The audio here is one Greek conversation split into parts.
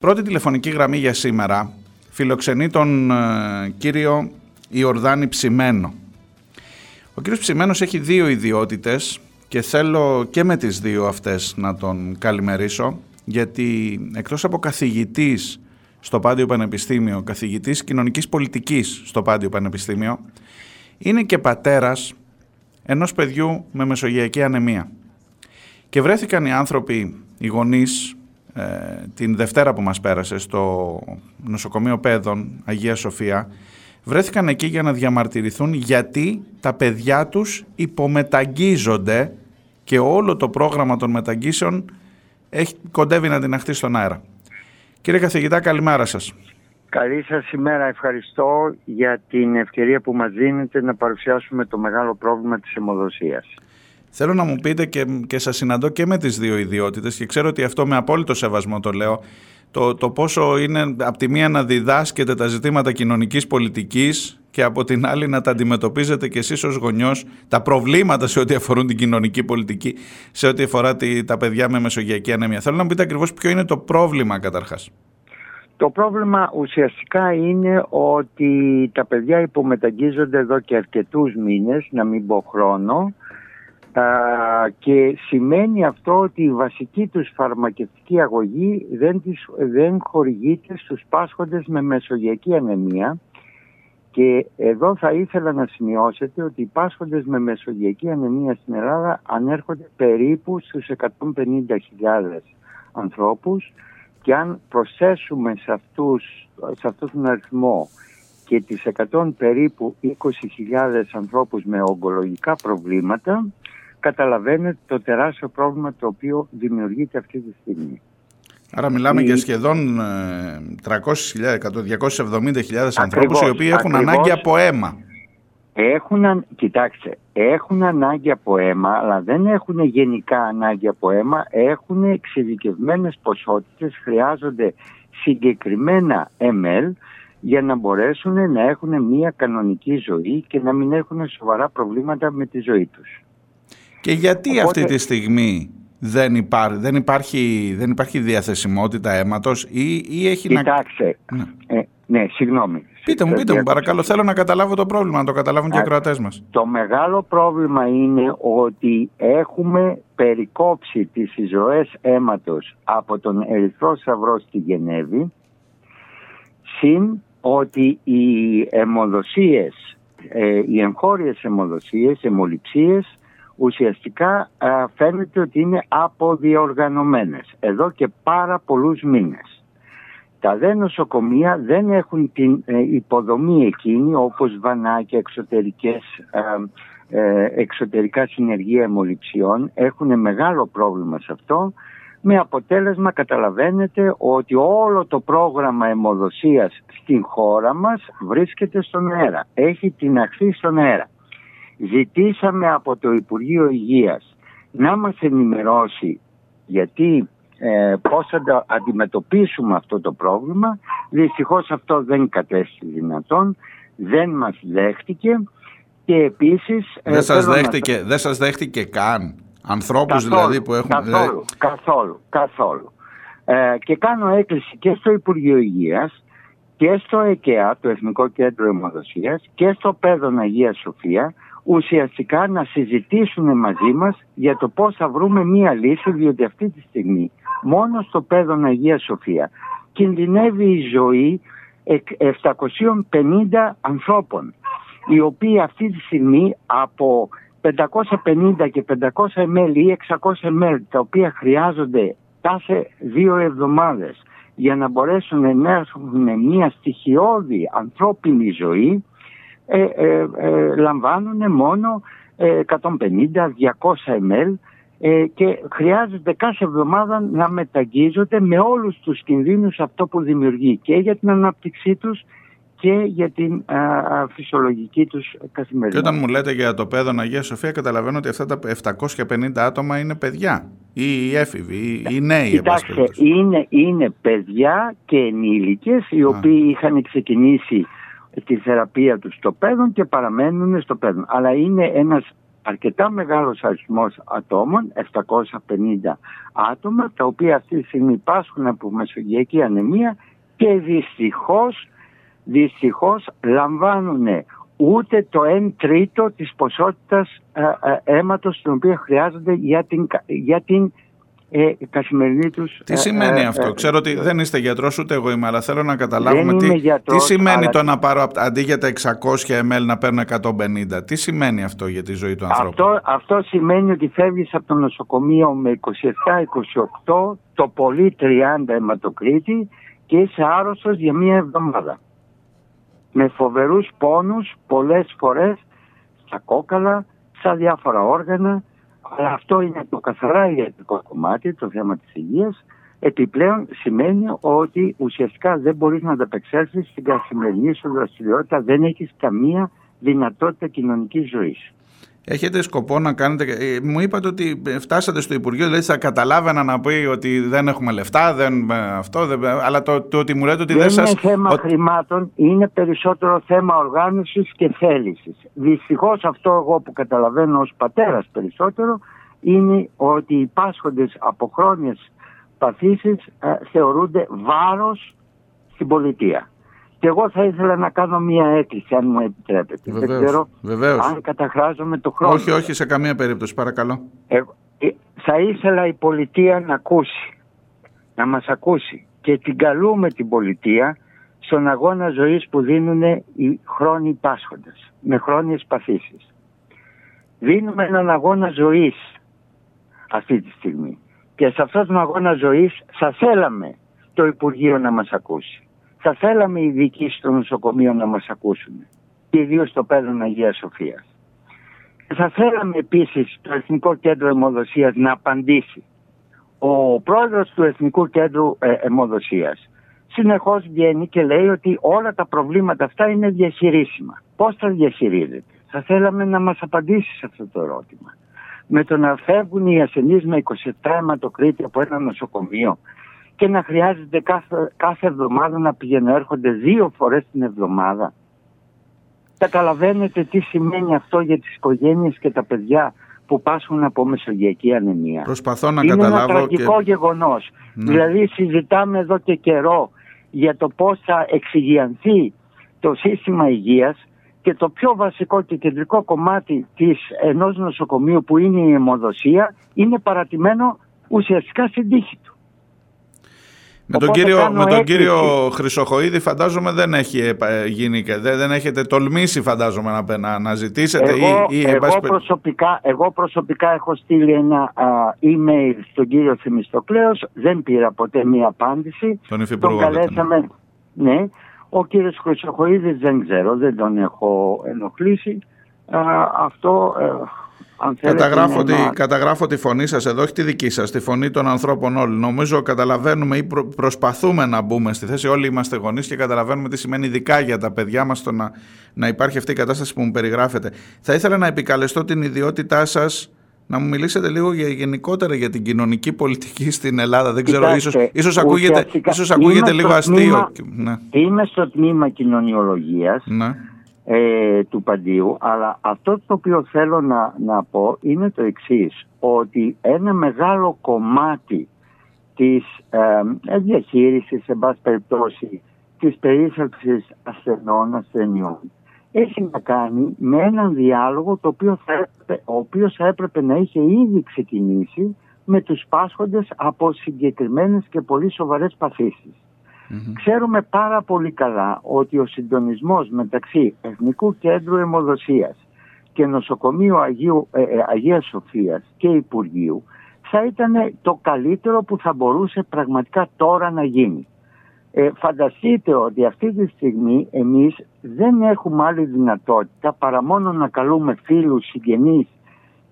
Πρώτη τηλεφωνική γραμμή για σήμερα φιλοξενεί τον ε, κύριο Ιορδάνη Ψημένο. Ο κύριος Ψημένος έχει δύο ιδιότητες και θέλω και με τις δύο αυτές να τον καλημερίσω γιατί εκτός από καθηγητής στο Πάντιο Πανεπιστήμιο, καθηγητής κοινωνικής πολιτικής στο Πάντιο Πανεπιστήμιο, είναι και πατέρας ενός παιδιού με μεσογειακή ανεμία. Και βρέθηκαν οι άνθρωποι, οι γονείς, ε, την Δευτέρα που μας πέρασε στο νοσοκομείο Πέδων Αγία Σοφία βρέθηκαν εκεί για να διαμαρτυρηθούν γιατί τα παιδιά τους υπομεταγγίζονται και όλο το πρόγραμμα των μεταγγίσεων έχει, κοντεύει να την αχτεί στον αέρα. Κύριε καθηγητά, καλημέρα σας. Καλή σας ημέρα. Ευχαριστώ για την ευκαιρία που μας δίνετε να παρουσιάσουμε το μεγάλο πρόβλημα της αιμοδοσίας. Θέλω να μου πείτε και, και σας συναντώ και με τις δύο ιδιότητες και ξέρω ότι αυτό με απόλυτο σεβασμό το λέω το, το πόσο είναι από τη μία να διδάσκετε τα ζητήματα κοινωνικής πολιτικής και από την άλλη να τα αντιμετωπίζετε και εσείς ως γονιός τα προβλήματα σε ό,τι αφορούν την κοινωνική πολιτική, σε ό,τι αφορά τη, τα παιδιά με μεσογειακή ανέμεια. Θέλω να μου πείτε ακριβώς ποιο είναι το πρόβλημα καταρχάς. Το πρόβλημα ουσιαστικά είναι ότι τα παιδιά υπομεταγγίζονται εδώ και αρκετούς μήνες, να μην πω χρόνο, και σημαίνει αυτό ότι η βασική τους φαρμακευτική αγωγή δεν, τις, δεν χορηγείται στους πάσχοντες με μεσογειακή ανεμία. Και εδώ θα ήθελα να σημειώσετε ότι οι πάσχοντες με μεσογειακή ανεμία στην Ελλάδα ανέρχονται περίπου στους 150.000 ανθρώπους. Και αν προσθέσουμε σε, αυτούς, σε αυτόν τον αριθμό και τις 100 περίπου 20.000 ανθρώπους με ογκολογικά προβλήματα καταλαβαίνετε το τεράστιο πρόβλημα το οποίο δημιουργείται αυτή τη στιγμή. Άρα μιλάμε για σχεδόν 300.000, 270.000 ανθρώπους οι οποίοι έχουν ανάγκη από αίμα. Έχουν, κοιτάξτε, έχουν ανάγκη από αίμα, αλλά δεν έχουν γενικά ανάγκη από αίμα, έχουν εξειδικευμένες ποσότητες, χρειάζονται συγκεκριμένα ml για να μπορέσουν να έχουν μια κανονική ζωή και να μην έχουν σοβαρά προβλήματα με τη ζωή τους. Και γιατί αυτή τη στιγμή δεν, υπά, δεν, υπάρχει, δεν υπάρχει διαθεσιμότητα αίματος ή, ή έχει Κοιτάξτε, να... Ναι. Ε, ναι, συγγνώμη. Πείτε μου, πείτε μου παρακαλώ, θέλω να καταλάβω το πρόβλημα, να το καταλάβουν και οι κροατές μας. Το μεγάλο πρόβλημα είναι ότι έχουμε περικόψει τις εισρωές αίματος από τον Ερυθρό Σαυρό στη Γενέβη, συν ότι οι αιμοδοσίες, ε, οι εγχώριες αιμοδοσίες, αιμοληψίες ουσιαστικά φαίνεται ότι είναι αποδιοργανωμένες εδώ και πάρα πολλούς μήνες. Τα δε νοσοκομεία δεν έχουν την ε, υποδομή εκείνη όπως βανάκια, εξωτερικές, ε, εξωτερικά συνεργεία αιμοληψιών. Έχουν μεγάλο πρόβλημα σε αυτό με αποτέλεσμα καταλαβαίνετε ότι όλο το πρόγραμμα αιμοδοσίας στην χώρα μας βρίσκεται στον αέρα. Έχει την αρχή στον αέρα. Ζητήσαμε από το Υπουργείο Υγείας να μας ενημερώσει γιατί ε, πώς θα αντιμετωπίσουμε αυτό το πρόβλημα. Δυστυχώς αυτό δεν κατέστη δυνατόν, δεν μας δέχτηκε και επίσης... Ε, δεν, σας δέχτηκε, δεν σας δέχτηκε καν, ανθρώπους δηλαδή που έχουν... Καθόλου, καθόλου, καθόλου. Ε, και κάνω έκκληση και στο Υπουργείο Υγείας και στο ΕΚΕΑ, το Εθνικό Κέντρο Αιμοδοσίας και στο Πέδον Αγίας Σοφία ουσιαστικά να συζητήσουν μαζί μας για το πώς θα βρούμε μία λύση διότι αυτή τη στιγμή μόνο στο πέδον Αγία Σοφία κινδυνεύει η ζωή 750 ανθρώπων οι οποίοι αυτή τη στιγμή από 550 και 500 ml ή 600 ml τα οποία χρειάζονται κάθε δύο εβδομάδες για να μπορέσουν να έχουν μια στοιχειώδη ανθρώπινη ζωή ε, ε, ε, λαμβάνουν μόνο 150-200 ml και χρειάζεται κάθε εβδομάδα να μεταγγίζονται με όλους τους κινδύνους αυτό που δημιουργεί και για την ανάπτυξή τους και για την α, φυσιολογική τους καθημερινότητα. Και όταν μου λέτε για το παιδόν Αγία Σοφία καταλαβαίνω ότι αυτά τα 750 άτομα είναι παιδιά ή έφηβοι ή, ή νέοι. Κοιτάξτε, είναι, είναι παιδιά και ενήλικες οι οποίοι είχαν ξεκινήσει τη θεραπεία τους στο παιδόν και παραμένουν στο παιδόν. Αλλά είναι ένας αρκετά μεγάλος αριθμός ατόμων, 750 άτομα, τα οποία αυτή τη στιγμή πάσχουν από μεσογειακή ανεμία και δυστυχώς, δυστυχώς λαμβάνουν ούτε το 1 τρίτο της ποσότητας ε, ε, αίματος την οποία χρειάζονται για την, για την ε, καθημερινή τους... Τι σημαίνει αυτό; Ξέρω ότι δεν είστε γιατρός ούτε εγώ είμαι, αλλά θέλω να καταλάβουμε τι, τι σημαίνει το να πάρω αντί για τα 600 ml να παίρνω 150. Τι σημαίνει αυτό για τη ζωή του ανθρώπου; Αυτό, αυτό σημαίνει ότι φεύγεις από το νοσοκομείο με 27-28, το πολύ 30 αιματοκρίτη και είσαι άρρωστος για μία εβδομάδα. Με φοβερούς πόνους πολλές φορές στα κόκαλα, στα διάφορα όργανα, αλλά αυτό είναι το καθαρά ιατρικό κομμάτι, το θέμα της υγείας. Επιπλέον σημαίνει ότι ουσιαστικά δεν μπορείς να ανταπεξέλθεις στην καθημερινή σου δραστηριότητα, δεν έχεις καμία δυνατότητα κοινωνικής ζωής. Έχετε σκοπό να κάνετε. Ε, μου είπατε ότι φτάσατε στο Υπουργείο, δηλαδή θα καταλάβαινα να πει ότι δεν έχουμε λεφτά, δεν, αυτό, δεν, αλλά το, το ότι μου λέτε ότι δεν, δεν, δεν είναι θέμα χρημάτων, είναι περισσότερο θέμα οργάνωσης και θέλησης. Δυστυχώς αυτό εγώ που καταλαβαίνω ως πατέρας περισσότερο είναι ότι οι πάσχοντες από χρόνιες παθήσεις ε, θεωρούνται βάρος στην πολιτεία. Και εγώ θα ήθελα να κάνω μία έκκληση, αν μου επιτρέπετε. Βεβαίως, Δεν ξέρω βεβαίως. αν καταχράζομαι το χρόνο. Όχι, όχι, σε καμία περίπτωση, παρακαλώ. Ε, ε, θα ήθελα η πολιτεία να ακούσει, να μας ακούσει και την καλούμε την πολιτεία στον αγώνα ζωής που δίνουν οι χρόνιοι πάσχοντες με χρόνιες παθήσεις. Δίνουμε έναν αγώνα ζωής αυτή τη στιγμή και σε αυτόν τον αγώνα ζωής θα θέλαμε το Υπουργείο να μας ακούσει. Θα θέλαμε οι ειδικοί στο νοσοκομείο να μας ακούσουν και ιδίως στο Πέδρο Αγίας Σοφίας. Θα θέλαμε επίσης το Εθνικό Κέντρο Αιμοδοσίας να απαντήσει. Ο πρόεδρος του Εθνικού Κέντρου ε, Αιμοδοσίας συνεχώς βγαίνει και λέει ότι όλα τα προβλήματα αυτά είναι διαχειρίσιμα. Πώς θα διαχειρίζεται; Θα θέλαμε να μας απαντήσει σε αυτό το ερώτημα. Με το να φεύγουν οι ασθενείς με 27 αιματοκρίτια από ένα νοσοκομείο και να χρειάζεται κάθε, κάθε εβδομάδα να πηγαίνουν έρχονται δύο φορές την εβδομάδα. Καταλαβαίνετε τι σημαίνει αυτό για τις οικογένειες και τα παιδιά που πάσχουν από μεσογειακή ανεμία. Προσπαθώ να Είναι καταλάβω. ένα τραγικό και... γεγονός. Ναι. Δηλαδή συζητάμε εδώ και καιρό για το πώς θα εξηγιανθεί το σύστημα υγείας και το πιο βασικό και κεντρικό κομμάτι της ενός νοσοκομείου που είναι η αιμοδοσία είναι παρατημένο ουσιαστικά στην τύχη του. Με τον, Οπότε κύριο, κάνω με τον έκκληση. κύριο Χρυσοχοίδη φαντάζομαι δεν έχει επα- γίνει και δεν, δεν έχετε τολμήσει φαντάζομαι να, να, να ζητήσετε Εγώ, ή, ή εν εγώ, πάση περι- προσωπικά, εγώ προσωπικά έχω στείλει ένα α, email στον κύριο Θεμιστοκλέος, δεν πήρα ποτέ μία απάντηση. τον υφυπουργό. Τον δεν καλέσαμε, ναι. Ο κύριος Χρυσοχοίδης δεν ξέρω, δεν τον έχω ενοχλήσει. Α, αυτό, ε, αν θέλετε, Καταγράφω, είναι τη, ένα- καταγράφω τη φωνή σας εδώ, όχι τη δική σας, τη φωνή των ανθρώπων όλων. Νομίζω καταλαβαίνουμε ή προ- προσπαθούμε να μπούμε στη θέση. Όλοι είμαστε γονείς και καταλαβαίνουμε τι σημαίνει ειδικά για τα παιδιά μας το να, να υπάρχει αυτή η κατάσταση που μου περιγράφετε. Θα ήθελα να επικαλεστώ την ιδιότητά σας να μου μιλήσετε λίγο για, γενικότερα για την κοινωνική πολιτική στην Ελλάδα. Δεν ξέρω, Κοιτάξτε, ίσως, ίσως ακούγεται, ουσιαστικά ίσως ακούγεται είμαι λίγο στο αστείο. τμήμα- Ναι, Είμαι στο τμήμα κοινωνιολογίας ναι. Ε, του Παντίου, αλλά αυτό το οποίο θέλω να, να πω είναι το εξής, ότι ένα μεγάλο κομμάτι της ε, διαχείρισης, σε πάση περιπτώσει, της περίθαλψης ασθενών, ασθενειών, έχει να κάνει με έναν διάλογο το οποίο θα έπρεπε, ο οποίος θα έπρεπε να είχε ήδη ξεκινήσει με τους πάσχοντες από συγκεκριμένες και πολύ σοβαρές παθήσεις. Μμμ. Ξέρουμε πάρα πολύ καλά ότι ο συντονισμός μεταξύ Εθνικού Κέντρου Αιμοδοσίας και Νοσοκομείου Αγίου, ε, ε, Αγίας Σοφίας και Υπουργείου θα ήταν το καλύτερο που θα μπορούσε πραγματικά τώρα να γίνει. Ε, φανταστείτε ότι αυτή τη στιγμή εμείς δεν έχουμε άλλη δυνατότητα παρά μόνο να καλούμε φίλους, συγγενείς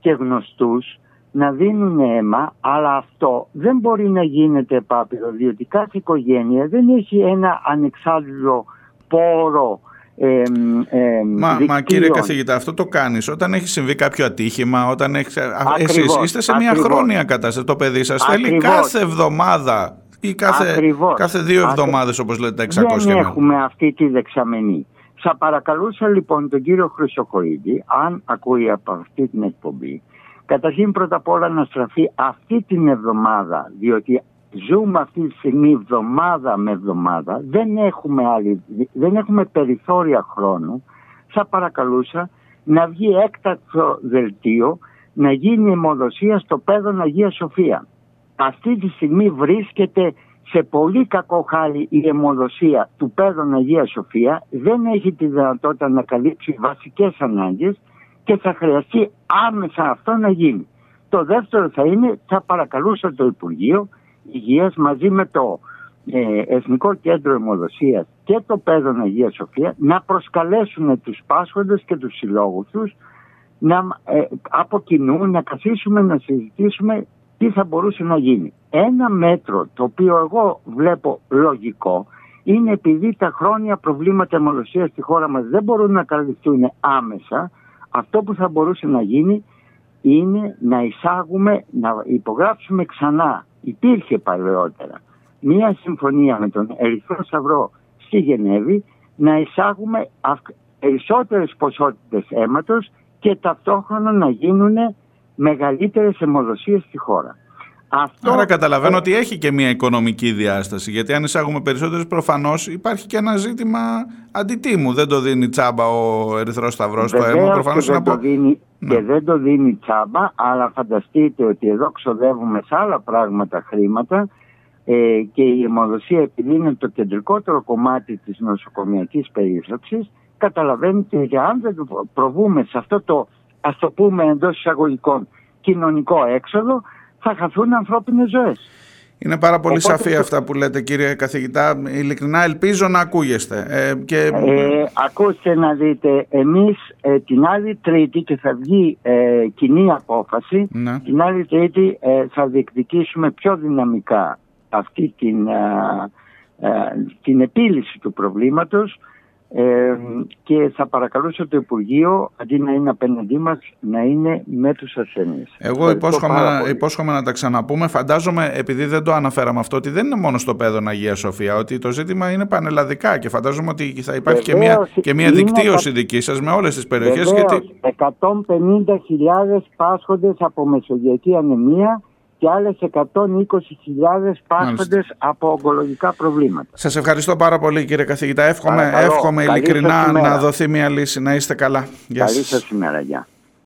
και γνωστούς να δίνουν αίμα, αλλά αυτό δεν μπορεί να γίνεται επάπειρο, διότι κάθε οικογένεια δεν έχει ένα ανεξάρτητο πόρο εμ, εμ, Μα, μα δικτύων. κύριε καθηγητά, αυτό το κάνεις όταν έχει συμβεί κάποιο ατύχημα, όταν έχεις... Ακριβώς, Εσείς είστε σε μια ακριβώς. χρόνια κατάσταση. Το παιδί σας θέλει Ακριβώς. κάθε εβδομάδα ή κάθε, Ακριβώς. κάθε δύο Ακρι- εβδομάδες όπως λέτε τα 600 Δεν μέρες. έχουμε αυτή τη δεξαμενή. Θα παρακαλούσα λοιπόν τον κύριο Χρυσοκοίδη, αν ακούει από αυτή την εκπομπή, καταρχήν πρώτα απ' όλα να στραφεί αυτή την εβδομάδα, διότι ζούμε αυτή τη στιγμή εβδομάδα με εβδομάδα, δεν έχουμε, άλλη, δεν έχουμε περιθώρια χρόνου, θα παρακαλούσα να βγει έκτακτο δελτίο να γίνει αιμοδοσία στο πέδον Αγίας Σοφία. Αυτή τη στιγμή βρίσκεται σε πολύ κακό χάρη η αιμοδοσία του πέδων Αγίας Σοφία, δεν έχει τη δυνατότητα να καλύψει βασικές ανάγκες και θα χρειαστεί άμεσα αυτό να γίνει. Το δεύτερο θα είναι, θα παρακαλούσα το Υπουργείο Υγείας μαζί με το ε, Εθνικό Κέντρο Αιμοδοσίας και το Πέδον Αγίας Σοφία να προσκαλέσουν τους πάσχοντες και τους συλλόγους τους να, ε, από κοινού να καθίσουμε να συζητήσουμε τι θα μπορούσε να γίνει. Ένα μέτρο το οποίο εγώ βλέπω λογικό είναι επειδή τα χρόνια προβλήματα αιμοδοσίας στη χώρα μας δεν μπορούν να καλυφθούν άμεσα αυτό που θα μπορούσε να γίνει είναι να εισάγουμε, να υπογράψουμε ξανά υπήρχε παλαιότερα μία συμφωνία με τον Ερυθρό Σταυρό στη Γενέβη να εισάγουμε περισσότερες ποσότητες αίματος και ταυτόχρονα να γίνουν μεγαλύτερες αιμοδοσίες στη χώρα. Αυτό... Άρα καταλαβαίνω ότι έχει και μια οικονομική διάσταση γιατί αν εισάγουμε περισσότερες προφανώς υπάρχει και ένα ζήτημα αντιτίμου. Δεν το δίνει τσάμπα ο Ερυθρός Σταυρός στο αίμα. Προφανώς και, δεν το δίνει, ναι. και δεν το δίνει τσάμπα αλλά φανταστείτε ότι εδώ ξοδεύουμε σε άλλα πράγματα χρήματα ε, και η αιμοδοσία επειδή είναι το κεντρικότερο κομμάτι της νοσοκομιακής περίθαλψης καταλαβαίνετε ότι αν δεν προβούμε σε αυτό το ας το πούμε εντός εισαγωγικών κοινωνικό έξοδο θα χαθούν ανθρώπινες ζωές. Είναι πάρα πολύ Οπότε, σαφή αυτά που λέτε κύριε καθηγητά. Ειλικρινά ελπίζω να ακούγεστε. Ε, και... ε, ακούστε να δείτε, εμείς ε, την άλλη τρίτη και θα βγει ε, κοινή απόφαση, ναι. την άλλη τρίτη ε, θα διεκδικήσουμε πιο δυναμικά αυτή την, την επίλυση του προβλήματος ε, και θα παρακαλούσα το Υπουργείο αντί να είναι απέναντί μας να είναι με τους ασθενείς. Εγώ υπόσχομαι, υπόσχομαι να τα ξαναπούμε. Φαντάζομαι επειδή δεν το αναφέραμε αυτό ότι δεν είναι μόνο στο παιδόν Αγία Σοφία ότι το ζήτημα είναι πανελλαδικά και φαντάζομαι ότι θα υπάρχει και μια, και μια δικτύωση δική σας με όλες τις περιοχές. Βεβαίως, γιατί... 150.000 πάσχοντες από μεσογειακή ανεμία και άλλες 120.000 πάσχοντες από ογκολογικά προβλήματα. Σας ευχαριστώ πάρα πολύ κύριε καθηγητά. Εύχομαι, εύχομαι ειλικρινά να δοθεί μια λύση. Να είστε καλά. Γεια Καλή σας ημέρα. Γεια.